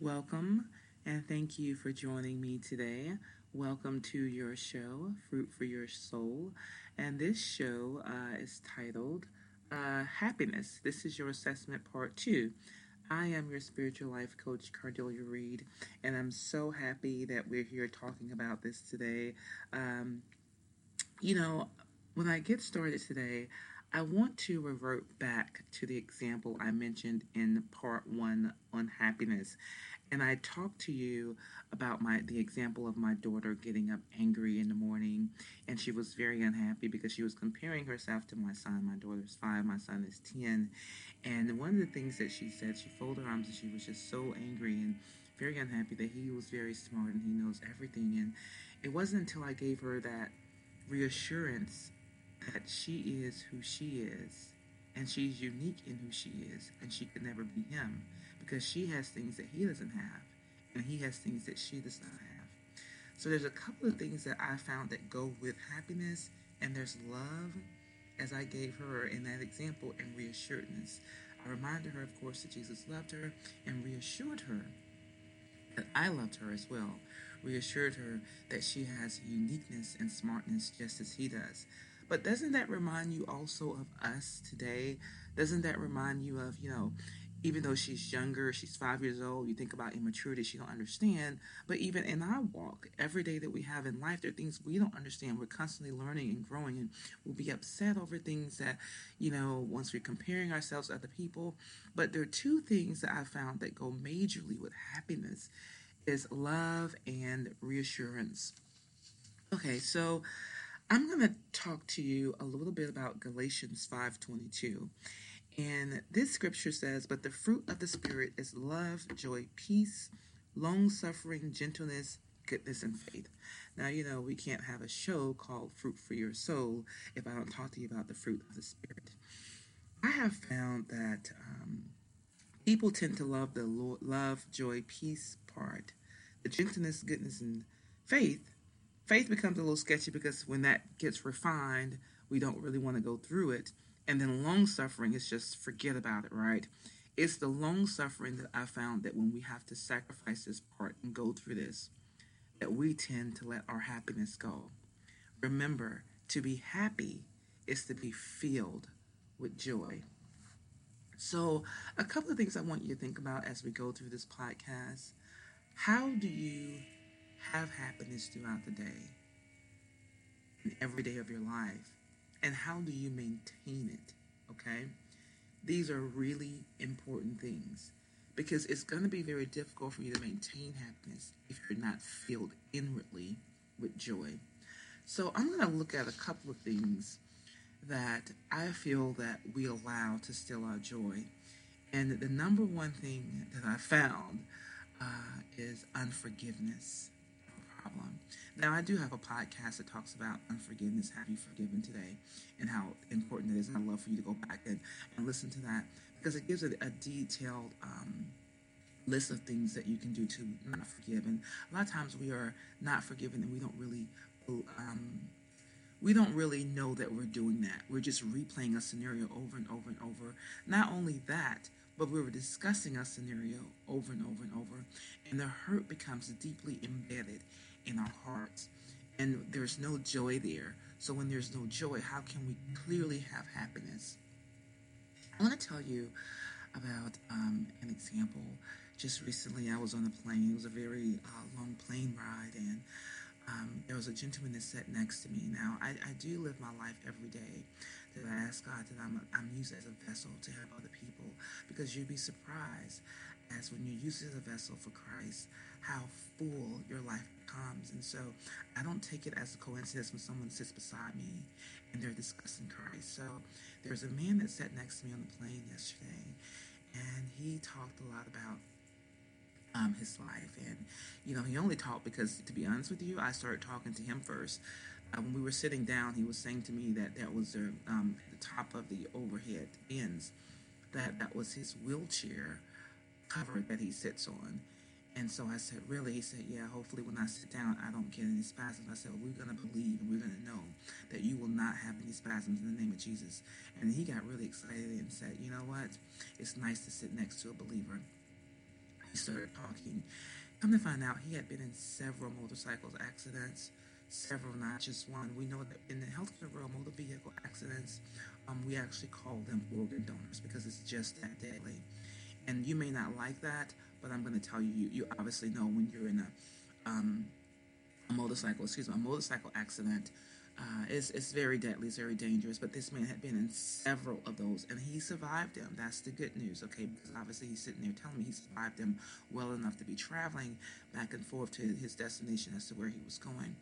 Welcome and thank you for joining me today. Welcome to your show, Fruit for Your Soul. And this show uh, is titled uh, Happiness. This is your assessment part two. I am your spiritual life coach, Cardelia Reed, and I'm so happy that we're here talking about this today. Um, you know, when I get started today, I want to revert back to the example I mentioned in part one on happiness. And I talked to you about my the example of my daughter getting up angry in the morning and she was very unhappy because she was comparing herself to my son. My daughter's five, my son is ten. And one of the things that she said, she folded her arms and she was just so angry and very unhappy that he was very smart and he knows everything. And it wasn't until I gave her that reassurance that she is who she is and she's unique in who she is and she could never be him because she has things that he doesn't have and he has things that she does not have. So there's a couple of things that I found that go with happiness and there's love as I gave her in that example and reassuredness. I reminded her, of course, that Jesus loved her and reassured her that I loved her as well. Reassured her that she has uniqueness and smartness just as he does. But doesn't that remind you also of us today? Doesn't that remind you of, you know, even though she's younger, she's five years old, you think about immaturity, she don't understand. But even in our walk, every day that we have in life, there are things we don't understand. We're constantly learning and growing, and we'll be upset over things that, you know, once we're comparing ourselves to other people. But there are two things that I found that go majorly with happiness is love and reassurance. Okay, so I'm going to talk to you a little bit about Galatians 5:22. And this scripture says, "But the fruit of the spirit is love, joy, peace, long-suffering, gentleness, goodness and faith." Now, you know, we can't have a show called Fruit for Your Soul if I don't talk to you about the fruit of the spirit. I have found that um, people tend to love the love, joy, peace part, the gentleness, goodness, and faith faith becomes a little sketchy because when that gets refined, we don't really want to go through it. And then long suffering is just forget about it, right? It's the long suffering that I found that when we have to sacrifice this part and go through this, that we tend to let our happiness go. Remember, to be happy is to be filled with joy. So, a couple of things I want you to think about as we go through this podcast. How do you have happiness throughout the day and every day of your life? And how do you maintain it? Okay? These are really important things because it's going to be very difficult for you to maintain happiness if you're not filled inwardly with joy. So I'm going to look at a couple of things that I feel that we allow to steal our joy. And the number one thing that I found uh, is unforgiveness Now, I do have a podcast that talks about unforgiveness. Have you forgiven today? And how important it is. And I'd love for you to go back and, and listen to that because it gives a, a detailed um, list of things that you can do to not forgive. And a lot of times we are not forgiven and we don't really. Um, we don't really know that we're doing that. We're just replaying a scenario over and over and over. Not only that, but we were discussing a scenario over and over and over, and the hurt becomes deeply embedded in our hearts. And there's no joy there. So when there's no joy, how can we clearly have happiness? I want to tell you about um, an example. Just recently, I was on a plane. It was a very uh, long plane ride, and um, there was a gentleman that sat next to me. Now, I, I do live my life every day that I ask God that I'm, I'm used as a vessel to help other people because you'd be surprised as when you're used as a vessel for Christ, how full your life becomes. And so I don't take it as a coincidence when someone sits beside me and they're discussing Christ. So there's a man that sat next to me on the plane yesterday, and he talked a lot about um, his life. And, you know, he only talked because, to be honest with you, I started talking to him first. Uh, when we were sitting down, he was saying to me that that was the, um, the top of the overhead ends, that that was his wheelchair cover that he sits on. And so I said, Really? He said, Yeah, hopefully when I sit down, I don't get any spasms. I said, well, We're going to believe and we're going to know that you will not have any spasms in the name of Jesus. And he got really excited and said, You know what? It's nice to sit next to a believer He started talking. Come to find out, he had been in several motorcycle accidents, several, not just one. We know that in the healthcare world, motor vehicle accidents, um, we actually call them organ donors because it's just that deadly. And you may not like that, but I'm going to tell you, you, you obviously know when you're in a, um, a motorcycle, excuse me, a motorcycle accident, uh, it's, it's very deadly, it's very dangerous. But this man had been in several of those, and he survived them. That's the good news, okay? Because obviously he's sitting there telling me he survived them well enough to be traveling back and forth to his destination as to where he was going.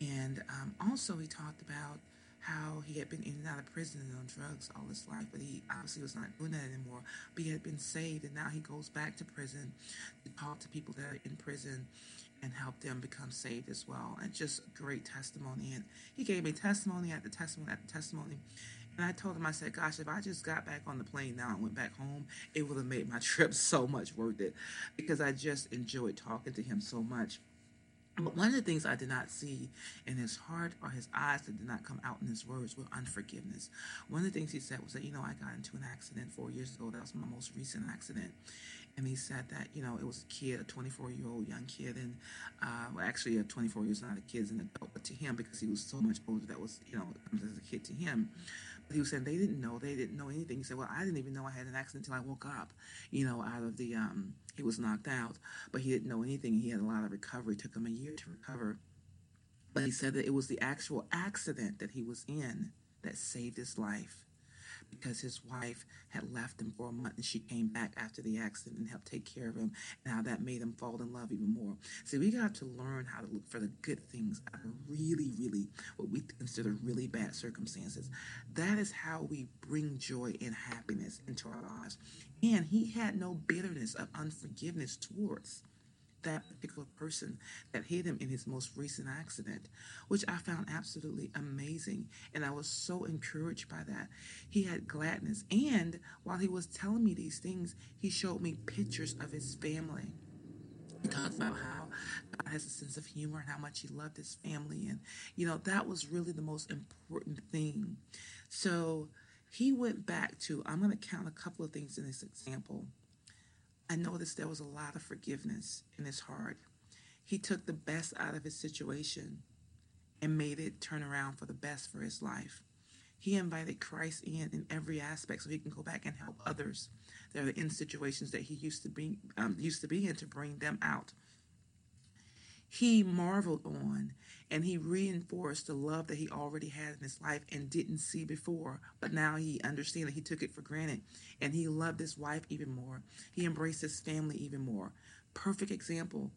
And um, also, he talked about how he had been in and out of prison and on drugs all his life, but he obviously was not doing that anymore. But he had been saved, and now he goes back to prison to talk to people that are in prison and help them become saved as well. And just great testimony. And he gave me testimony after testimony after testimony. And I told him, I said, gosh, if I just got back on the plane now and went back home, it would have made my trip so much worth it because I just enjoyed talking to him so much. But one of the things I did not see in his heart or his eyes that did not come out in his words were unforgiveness. One of the things he said was that, you know, I got into an accident four years ago. That was my most recent accident and he said that you know it was a kid, a 24 year old young kid, and uh, well, actually a 24 years not a kid, an adult, but to him because he was so much older, that was you know as a kid to him. But he was saying they didn't know, they didn't know anything. He said, well, I didn't even know I had an accident until I woke up, you know, out of the um, he was knocked out, but he didn't know anything. He had a lot of recovery. It took him a year to recover. But he said that it was the actual accident that he was in that saved his life because his wife had left him for a month and she came back after the accident and helped take care of him and how that made him fall in love even more. See, we got to learn how to look for the good things out of really, really what we consider really bad circumstances. That is how we bring joy and happiness into our lives. And he had no bitterness of unforgiveness towards that particular person that hit him in his most recent accident, which I found absolutely amazing. And I was so encouraged by that. He had gladness. And while he was telling me these things, he showed me pictures of his family. He talked about how God has a sense of humor and how much he loved his family. And, you know, that was really the most important thing. So he went back to, I'm going to count a couple of things in this example. I noticed there was a lot of forgiveness in his heart. He took the best out of his situation and made it turn around for the best for his life. He invited Christ in in every aspect so he can go back and help others that are in situations that he used to be um, used to be in to bring them out he marveled on and he reinforced the love that he already had in his life and didn't see before but now he understood that he took it for granted and he loved his wife even more. He embraced his family even more. Perfect example.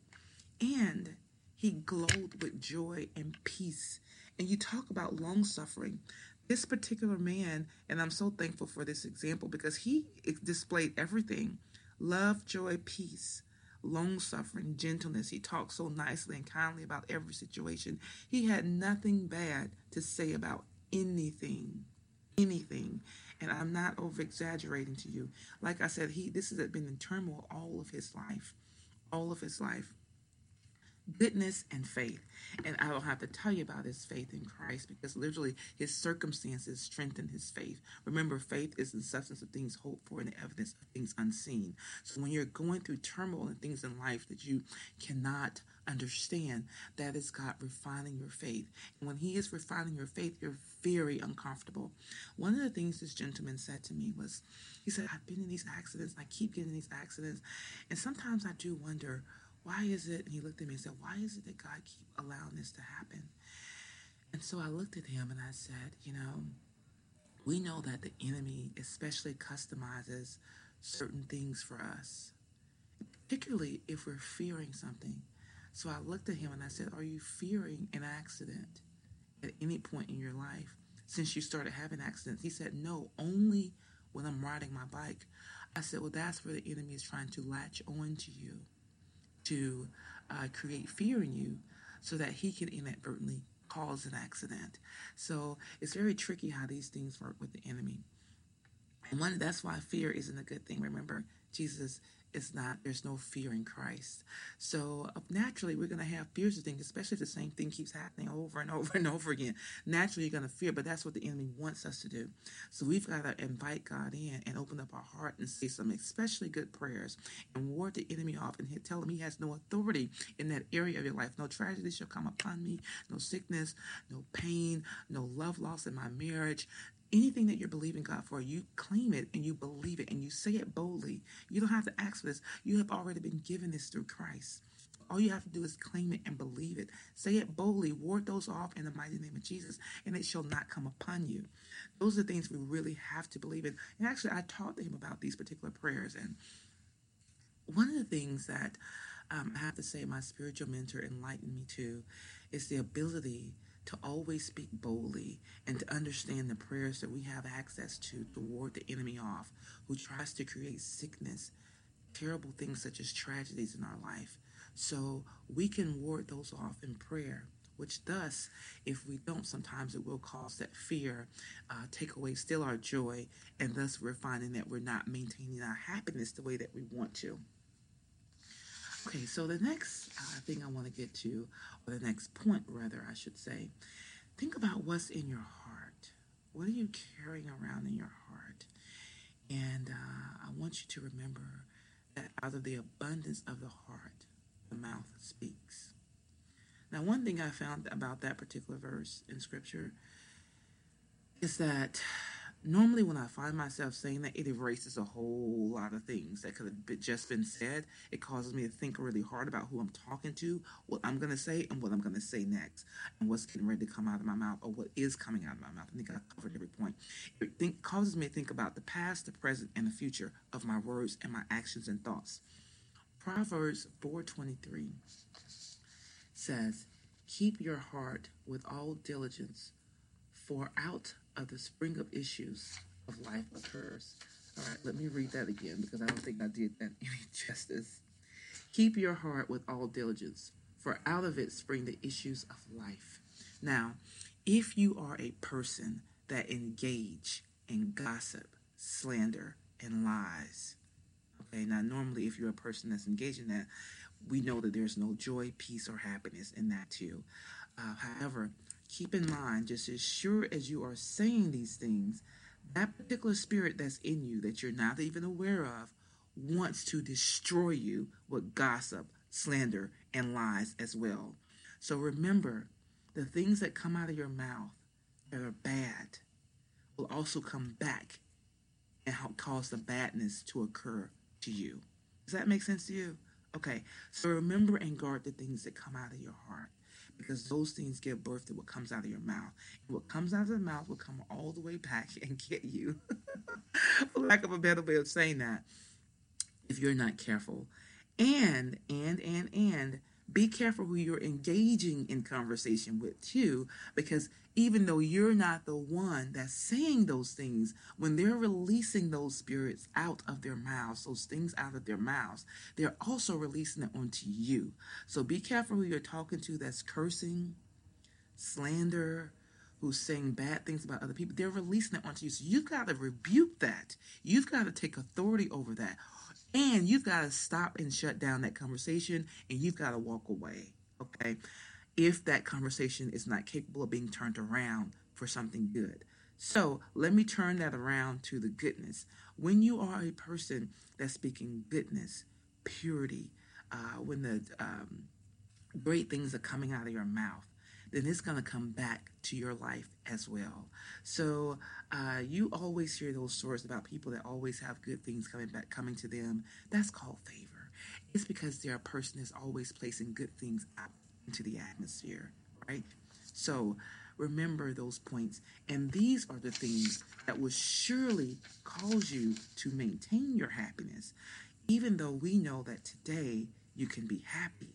And he glowed with joy and peace. And you talk about long suffering. This particular man and i'm so thankful for this example because he displayed everything. Love joy peace long suffering, gentleness. He talked so nicely and kindly about every situation. He had nothing bad to say about anything. Anything. And I'm not over exaggerating to you. Like I said, he this has been in turmoil all of his life. All of his life goodness and faith. And I don't have to tell you about his faith in Christ because literally his circumstances strengthened his faith. Remember, faith is the substance of things hoped for and the evidence of things unseen. So when you're going through turmoil and things in life that you cannot understand, that is God refining your faith. And when he is refining your faith, you're very uncomfortable. One of the things this gentleman said to me was, he said, I've been in these accidents, I keep getting these accidents, and sometimes I do wonder, why is it? And he looked at me and said, Why is it that God keep allowing this to happen? And so I looked at him and I said, You know, we know that the enemy especially customizes certain things for us, particularly if we're fearing something. So I looked at him and I said, Are you fearing an accident at any point in your life since you started having accidents? He said, No, only when I'm riding my bike. I said, Well, that's where the enemy is trying to latch on to you to uh, create fear in you so that he can inadvertently cause an accident. So it's very tricky how these things work with the enemy. And one that's why fear isn't a good thing. Remember, Jesus is not there's no fear in Christ. So uh, naturally we're gonna have fears of things, especially if the same thing keeps happening over and over and over again. Naturally you're gonna fear, but that's what the enemy wants us to do. So we've got to invite God in and open up our heart and say some especially good prayers and ward the enemy off and tell him he has no authority in that area of your life. No tragedy shall come upon me, no sickness, no pain, no love loss in my marriage, anything that you're believing God for, you claim it and you believe it and you say it boldly. You don't have to ask for this. You have already been given this through Christ. All you have to do is claim it and believe it. Say it boldly, ward those off in the mighty name of Jesus, and it shall not come upon you. Those are things we really have to believe in. And actually, I taught him about these particular prayers. And one of the things that um, I have to say my spiritual mentor enlightened me to is the ability to always speak boldly and to understand the prayers that we have access to to ward the enemy off who tries to create sickness, terrible things such as tragedies in our life. So we can ward those off in prayer. Which thus, if we don't, sometimes it will cause that fear, uh, take away still our joy, and thus we're finding that we're not maintaining our happiness the way that we want to. Okay, so the next uh, thing I want to get to, or the next point, rather, I should say, think about what's in your heart. What are you carrying around in your heart? And uh, I want you to remember that out of the abundance of the heart, the mouth speaks. Now, one thing I found about that particular verse in Scripture is that normally when I find myself saying that, it erases a whole lot of things that could have just been said. It causes me to think really hard about who I'm talking to, what I'm going to say, and what I'm going to say next, and what's getting ready to come out of my mouth, or what is coming out of my mouth. I think I covered every point. It think, causes me to think about the past, the present, and the future of my words and my actions and thoughts. Proverbs 4:23 says, "Keep your heart with all diligence, for out of the spring of issues of life occurs. All right, let me read that again because I don't think I did that any justice. Keep your heart with all diligence, for out of it spring the issues of life. Now, if you are a person that engage in gossip, slander, and lies, okay, now normally if you're a person that's engaged in that, we know that there's no joy, peace, or happiness in that too. Uh, however, keep in mind, just as sure as you are saying these things, that particular spirit that's in you that you're not even aware of wants to destroy you with gossip, slander, and lies as well. So remember, the things that come out of your mouth that are bad will also come back and help cause the badness to occur to you. Does that make sense to you? Okay, so remember and guard the things that come out of your heart because those things give birth to what comes out of your mouth. And what comes out of the mouth will come all the way back and get you. For lack of a better way of saying that, if you're not careful. And, and, and, and, be careful who you're engaging in conversation with too, because even though you're not the one that's saying those things, when they're releasing those spirits out of their mouths, those things out of their mouths, they're also releasing it onto you. So be careful who you're talking to that's cursing, slander, who's saying bad things about other people. They're releasing it onto you. So you've got to rebuke that. You've got to take authority over that. And you've got to stop and shut down that conversation and you've got to walk away. Okay. If that conversation is not capable of being turned around for something good. So let me turn that around to the goodness. When you are a person that's speaking goodness, purity, uh, when the um, great things are coming out of your mouth, then it's going to come back to your life as well. So uh, you always hear those stories about people that always have good things coming back, coming to them. That's called favor. It's because they're a person that's always placing good things out into the atmosphere, right? So remember those points. And these are the things that will surely cause you to maintain your happiness, even though we know that today you can be happy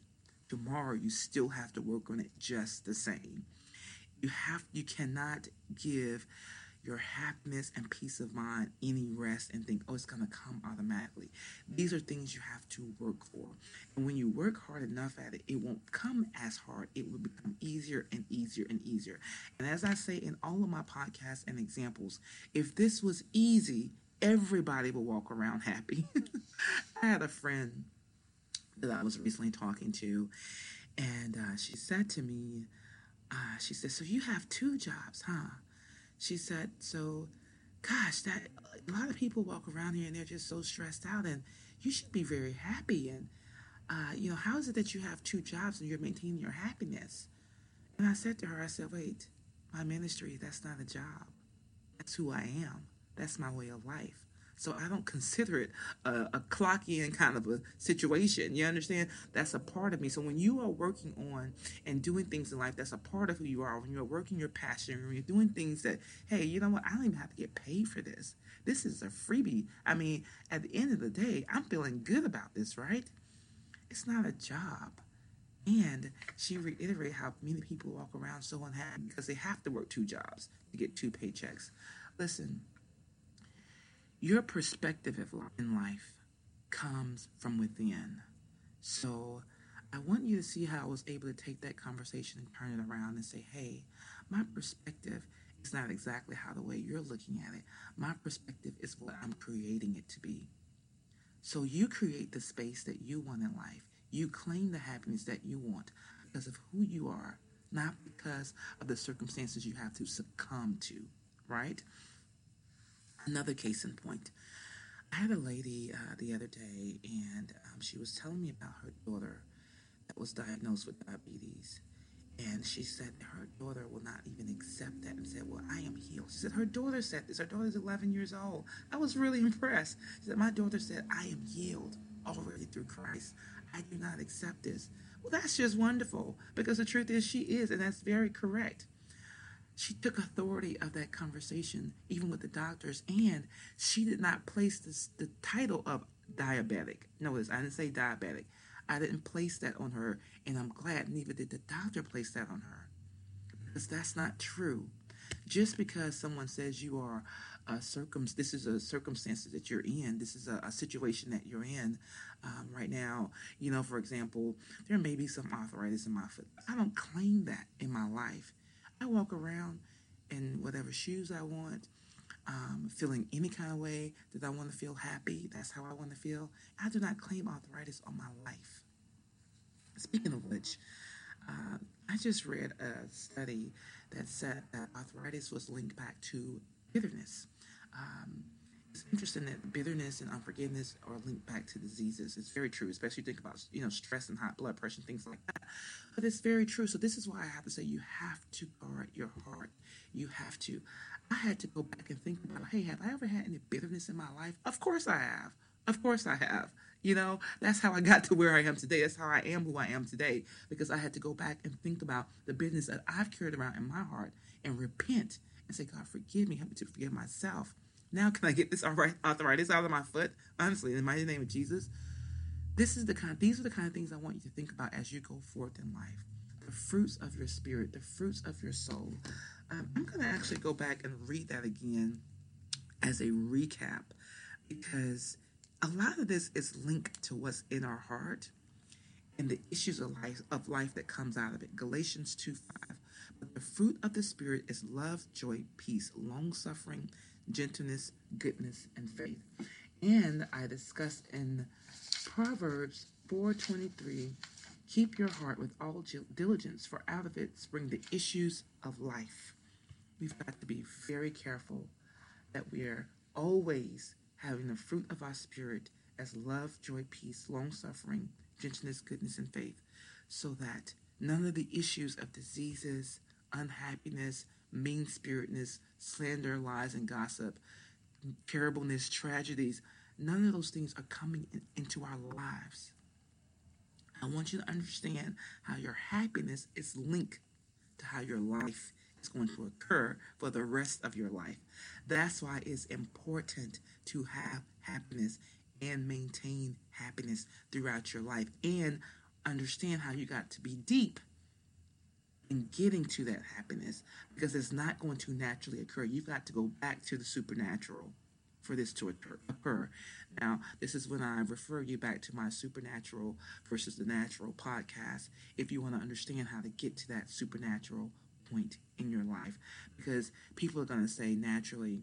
tomorrow you still have to work on it just the same. You have you cannot give your happiness and peace of mind any rest and think, oh, it's going to come automatically. These are things you have to work for. And when you work hard enough at it, it won't come as hard. It will become easier and easier and easier. And as I say in all of my podcasts and examples, if this was easy, everybody would walk around happy. I had a friend that I was recently talking to, and uh, she said to me, uh, she said, "So you have two jobs, huh?" She said, "So, gosh, that a lot of people walk around here and they're just so stressed out, and you should be very happy. And uh, you know, how is it that you have two jobs and you're maintaining your happiness?" And I said to her, I said, "Wait, my ministry, that's not a job. That's who I am. That's my way of life." So I don't consider it a, a clock in kind of a situation. You understand? That's a part of me. So when you are working on and doing things in life, that's a part of who you are. When you're working your passion, when you're doing things that, hey, you know what? I don't even have to get paid for this. This is a freebie. I mean, at the end of the day, I'm feeling good about this, right? It's not a job. And she reiterated how many people walk around so unhappy because they have to work two jobs to get two paychecks. Listen, your perspective in life comes from within. So I want you to see how I was able to take that conversation and turn it around and say, hey, my perspective is not exactly how the way you're looking at it. My perspective is what I'm creating it to be. So you create the space that you want in life. You claim the happiness that you want because of who you are, not because of the circumstances you have to succumb to, right? Another case in point. I had a lady uh, the other day, and um, she was telling me about her daughter that was diagnosed with diabetes. And she said her daughter will not even accept that and said, Well, I am healed. She said, Her daughter said this. Her daughter's 11 years old. I was really impressed. She said, My daughter said, I am healed already through Christ. I do not accept this. Well, that's just wonderful because the truth is she is, and that's very correct she took authority of that conversation, even with the doctors, and she did not place this, the title of diabetic. Notice, I didn't say diabetic. I didn't place that on her, and I'm glad neither did the doctor place that on her. Because that's not true. Just because someone says you are a circum, this is a circumstance that you're in, this is a, a situation that you're in um, right now. You know, for example, there may be some arthritis in my foot. I don't claim that in my life. I walk around in whatever shoes I want, um, feeling any kind of way that I want to feel happy. That's how I want to feel. I do not claim arthritis on my life. Speaking of which, uh, I just read a study that said that arthritis was linked back to bitterness. Um, it's interesting that bitterness and unforgiveness are linked back to diseases. It's very true, especially think about you know stress and high blood pressure and things like that. But it's very true. So this is why I have to say you have to guard your heart. You have to. I had to go back and think about, hey, have I ever had any bitterness in my life? Of course I have. Of course I have. You know, that's how I got to where I am today. That's how I am who I am today because I had to go back and think about the bitterness that I've carried around in my heart and repent and say, God, forgive me. Help me to forgive myself now can I get this arthritis out of my foot? Honestly, in the mighty name of Jesus. This is the kind these are the kind of things I want you to think about as you go forth in life. The fruits of your spirit, the fruits of your soul. Um, I'm going to actually go back and read that again as a recap because a lot of this is linked to what's in our heart and the issues of life of life that comes out of it. Galatians 2 5. But the fruit of the Spirit is love, joy, peace, long suffering, gentleness, goodness, and faith. And I discussed in Proverbs 4:23, keep your heart with all diligence, for out of it spring the issues of life. We've got to be very careful that we are always having the fruit of our spirit as love, joy, peace, long suffering, gentleness, goodness, and faith, so that none of the issues of diseases, unhappiness, mean spiritedness, slander, lies, and gossip, terribleness, tragedies, none of those things are coming in, into our lives. I want you to understand how your happiness is linked to how your life is going to occur for the rest of your life. That's why it's important to have happiness and maintain happiness throughout your life and understand how you got to be deep in getting to that happiness because it's not going to naturally occur. You've got to go back to the supernatural for this to occur. Now, this is when I refer you back to my supernatural versus the natural podcast if you want to understand how to get to that supernatural point in your life because people are going to say naturally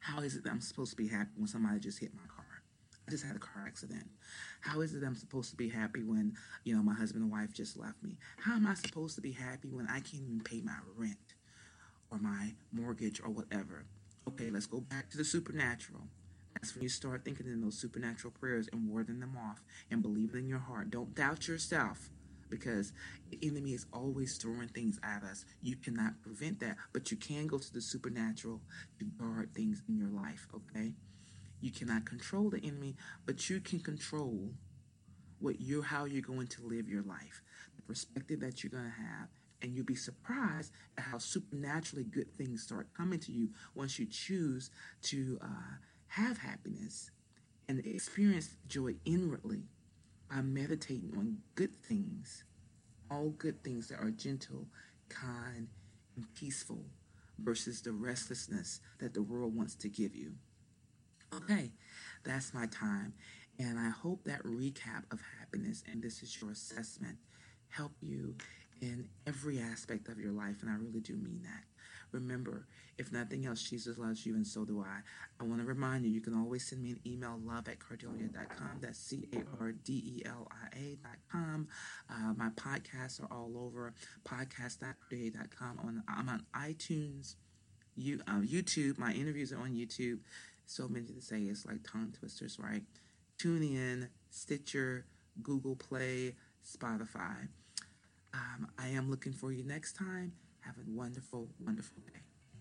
How is it that I'm supposed to be happy when somebody just hit my just had a car accident. How is it I'm supposed to be happy when, you know, my husband and wife just left me? How am I supposed to be happy when I can't even pay my rent or my mortgage or whatever? Okay, let's go back to the supernatural. That's when you start thinking in those supernatural prayers and warding them off and believing in your heart. Don't doubt yourself because the enemy is always throwing things at us. You cannot prevent that, but you can go to the supernatural to guard things in your life, okay? You cannot control the enemy, but you can control what you how you're going to live your life, the perspective that you're going to have, and you'll be surprised at how supernaturally good things start coming to you once you choose to uh, have happiness and experience joy inwardly by meditating on good things, all good things that are gentle, kind, and peaceful versus the restlessness that the world wants to give you. Okay, that's my time. And I hope that recap of happiness and this is your assessment help you in every aspect of your life. And I really do mean that. Remember, if nothing else, Jesus loves you, and so do I. I want to remind you, you can always send me an email, love at cardelia.com. That's C A R D E L I A.com. Uh, my podcasts are all over podcast.cardelia.com. On, I'm on iTunes, you, uh, YouTube. My interviews are on YouTube. So many to say, it's like tongue twisters, right? TuneIn, Stitcher, Google Play, Spotify. Um, I am looking for you next time. Have a wonderful, wonderful day.